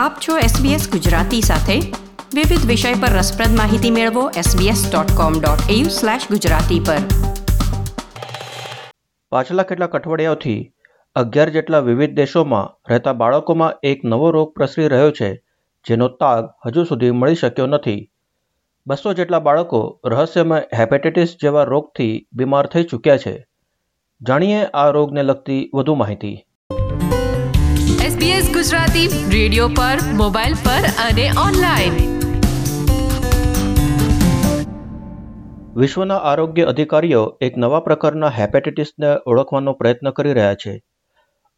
આપ છો SBS ગુજરાતી સાથે. વિવિધ વિષય પર રસપ્રદ માહિતી મેળવો sbs.com.au/gujarati પર. પાછલા કેટલાક અઠવાડિયાઓથી અગિયાર જેટલા વિવિધ દેશોમાં રહેતા બાળકોમાં એક નવો રોગ પ્રસરી રહ્યો છે, જેનો તાગ હજુ સુધી મળી શક્યો નથી. બસો જેટલા બાળકો રહસ્યમય હેપેટાઇટિસ જેવા રોગથી બીમાર થઈ ચૂક્યા છે. જાણીએ આ રોગને લગતી વધુ માહિતી. SBS ગુજરાતી રેડિયો પર, મોબાઈલ પર અને ઓનલાઈન. વિશ્વના આરોગ્ય અધિકારીઓ એક નવા પ્રકારના હેપેટાઇટિસને ઓળખવાનો પ્રયત્ન કરી રહ્યા છે.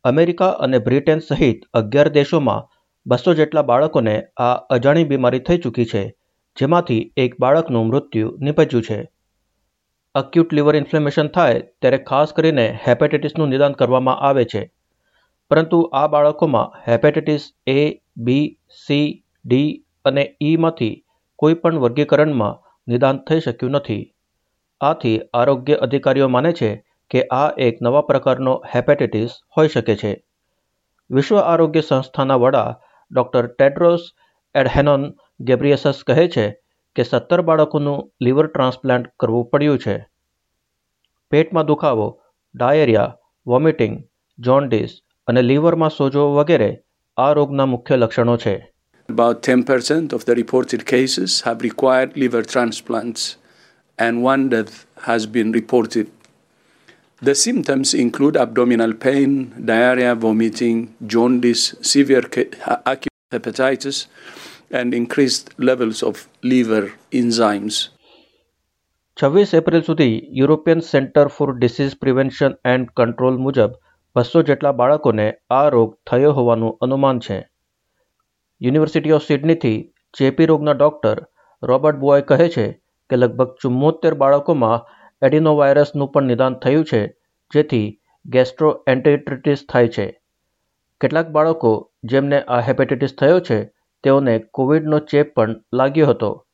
અમેરિકા અને બ્રિટન સહિત અગિયાર દેશોમાં બસો જેટલા બાળકોને આ અજાણી બીમારી થઈ ચૂકી છે, જેમાંથી એક બાળકનું મૃત્યુ નિપજ્યું છે. અક્યુટ લિવર ઇન્ફ્લેમેશન થાય ત્યારે ખાસ કરીને હેપેટાઇટિસનું નિદાન કરવામાં આવે છે. પરંતુ આ બાળકોમાં hepatitis A, B, C, D અને ઈમાંથી કોઈ પણ વર્ગીકરણમાં નિદાન થઈ શક્યું નથી. આથી આરોગ્ય અધિકારીઓ માને છે કે આ એક નવા પ્રકારનો હેપેટાઇટિસ હોઈ શકે છે. વિશ્વ આરોગ્ય સંસ્થાના વડા ડૉક્ટર ટેડ્રોસ એડહેનોન ગેબ્રિયસસ કહે છે કે સત્તર બાળકોનું લીવર ટ્રાન્સપ્લાન્ટ કરવું પડ્યું છે. પેટમાં દુખાવો, ડાયેરિયા, વોમિટિંગ, જોન્ડિસ અને લીવરમાં સોજો વગેરે આ રોગના મુખ્ય લક્ષણો છે About 10% of the reported cases have required liver transplants, and one death has been reported. The symptoms include abdominal pain, diarrhea, vomiting, jaundice, severe acute hepatitis, and increased levels of liver enzymes. છવ્વીસ April સુધી European Centre for Disease Prevention and Control મુજબ બસો જેટલા બાળકોને આ રોગ થયો હોવાનું અનુમાન છે. યુનિવર્સિટી ઓફ સિડનીથી ચેપી રોગના ડૉક્ટર રોબર્ટ બોય કહે છે કે લગભગ ચુમ્મોતેર બાળકોમાં એડિનોવાયરસનું પણ નિદાન થયું છે, જેથી ગેસ્ટ્રો એન્ટેટ્રિટિસ થાય છે. કેટલાક બાળકો જેમને આ હેપેટાઇટિસ થયો છે, તેઓને કોવિડનો ચેપ પણ લાગ્યો હતો.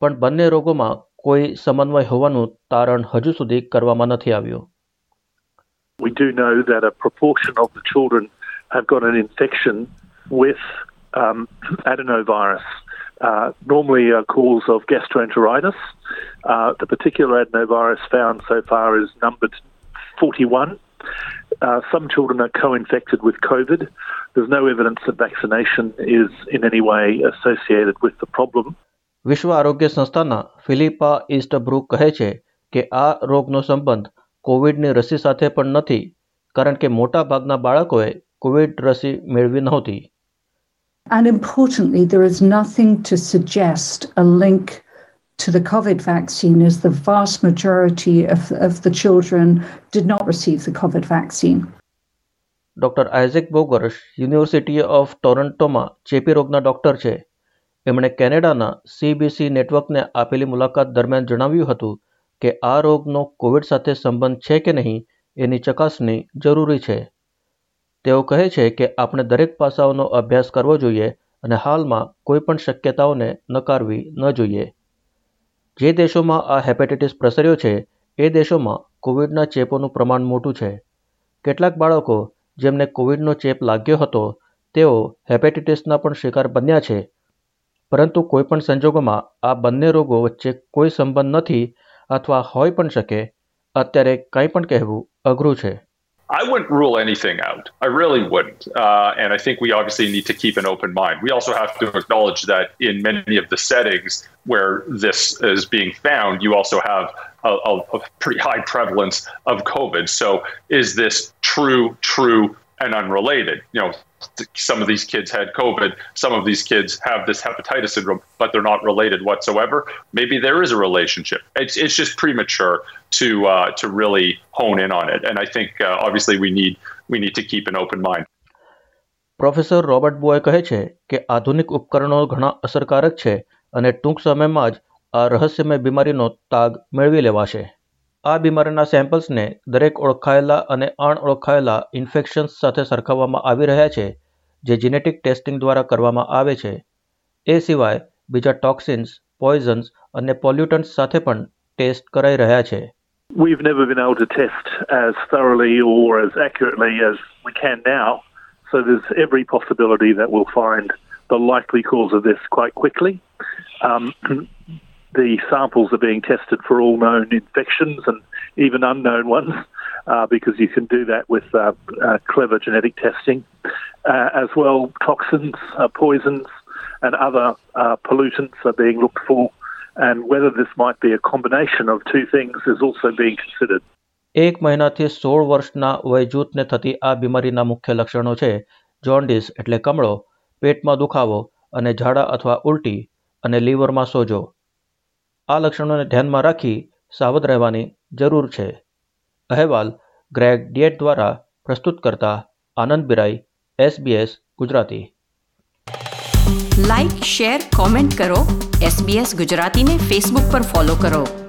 પણ બંને રોગોમાં કોઈ સમન્વય હોવાનું તારણ હજુ સુધી કરવામાં નથી આવ્યું. We do know that a proportion of the children have got an infection with um, adenovirus, uh, normally a cause of gastroenteritis. Uh, the particular adenovirus found so far is numbered 41. Uh, some children are co infected with COVID. There's no evidence that vaccination is in any way associated with the problem. વિશ્વ આરોગ્ય સંસ્થાના Philippa ઇસ્ટબ્રુક કહે છે કે આ રોગનો સંબંધ કોવિડની રસી સાથે પણ નથી કારણ કે મોટાભાગના બાળકોએ કોવિડ રસી મેળવી નહોતી And importantly, there is nothing to suggest a link to the COVID vaccine, as the vast majority of, of the children did not receive the COVID vaccine. Doctor Isaac Bogers university of ટોરન્ટોમાં ચેપી રોગના doctor છે એમણે કેનેડાના CBC નેટવર્કને આપેલી મુલાકાત દરમિયાન જણાવ્યું હતું કે આ રોગનો કોવિડ સાથે સંબંધ છે કે નહીં એની ચકાસણી જરૂરી છે. તેઓ કહે છે કે આપણે દરેક પાસાઓનો અભ્યાસ કરવો જોઈએ અને હાલમાં કોઈ પણ શક્યતાઓને નકારવી ન જોઈએ. જે દેશોમાં આ હેપેટાઇટિસ પ્રસર્યો છે, એ દેશોમાં કોવિડના ચેપોનું પ્રમાણ મોટું છે. કેટલાક બાળકો જેમને કોવિડનો ચેપ લાગ્યો હતો, તેઓ હેપેટાઇટિસના પણ શિકાર બન્યા છે. પરંતુ કોઈપણ સંજોગોમાં આ બંને રોગો વચ્ચે કોઈ સંબંધ નથી અથવા હોઈ પણ શકે અત્યારે કંઈ પણ કહેવું અઘરું છે I wouldn't rule anything out. I really wouldn't. Uh, and I think we obviously need to keep an open mind. We also have to acknowledge that in many of the settings where this is being found, you also have a, a, a pretty high prevalence of COVID. So is this true, true, and unrelated? You know, some of these kids had COVID, some of these kids have this hepatitis syndrome, but they're not related whatsoever. Maybe there is a relationship. It's, it's just premature to uh, to really hone in on it. And I think uh, obviously we need we need to keep an open mind. Professor Robert Booy કહે છે કે આધુનિક ઉપકરણો ઘણા અસરકારક છે અને ટૂંક સમયમાં જ આ રહસ્યમય બીમારીનો તાગ મેળવી લેવાશે આ બીમારીના સેમ્પલ્સને દરેક ઓળખાયેલા અને અણઓળખાયેલા ઇન્ફેક્શન્સ સાથે સરખાવવામાં આવી રહ્યા છે જે જીનેટિક ટેસ્ટિંગ દ્વારા કરવામાં આવે છે એ સિવાય બીજા ટોક્સિન્સ પોઈઝન્સ અને પોલ્યુટન્ટ્સ સાથે પણ ટેસ્ટ કરાઈ રહ્યા છે We've never been able to test as thoroughly or as accurately as we can now. So there's every possibility that we'll find the likely cause of this quite quickly. Um, the samples are being tested for all known infections and even unknown ones uh, because you can do that with uh, uh, clever genetic testing. Uh, as well, toxins, uh, poisons, and other uh, pollutants are being looked for. And whether this might be a combination of two things is also being considered. એક મહિનાથી સોળ વર્ષના વયજૂથને થતી આ બીમારીના મુખ્ય લક્ષણો છે jaundice એટલે કમળો પેટમાં દુખાવો અને ઝાડા અથવા ઉલટી અને લીવરમાં સોજો આ લક્ષણોને ધ્યાનમાં રાખી સાવધ રહેવાની જરૂર છે. અહેવાલ ગ્રેગ ડિયેટ દ્વારા પ્રસ્તુત કરતા Anand Birai, SBS Gujarati. Like share, comment કરો. એસબીએસ ગુજરાતીને ફેસબુક પર ફોલો કરો.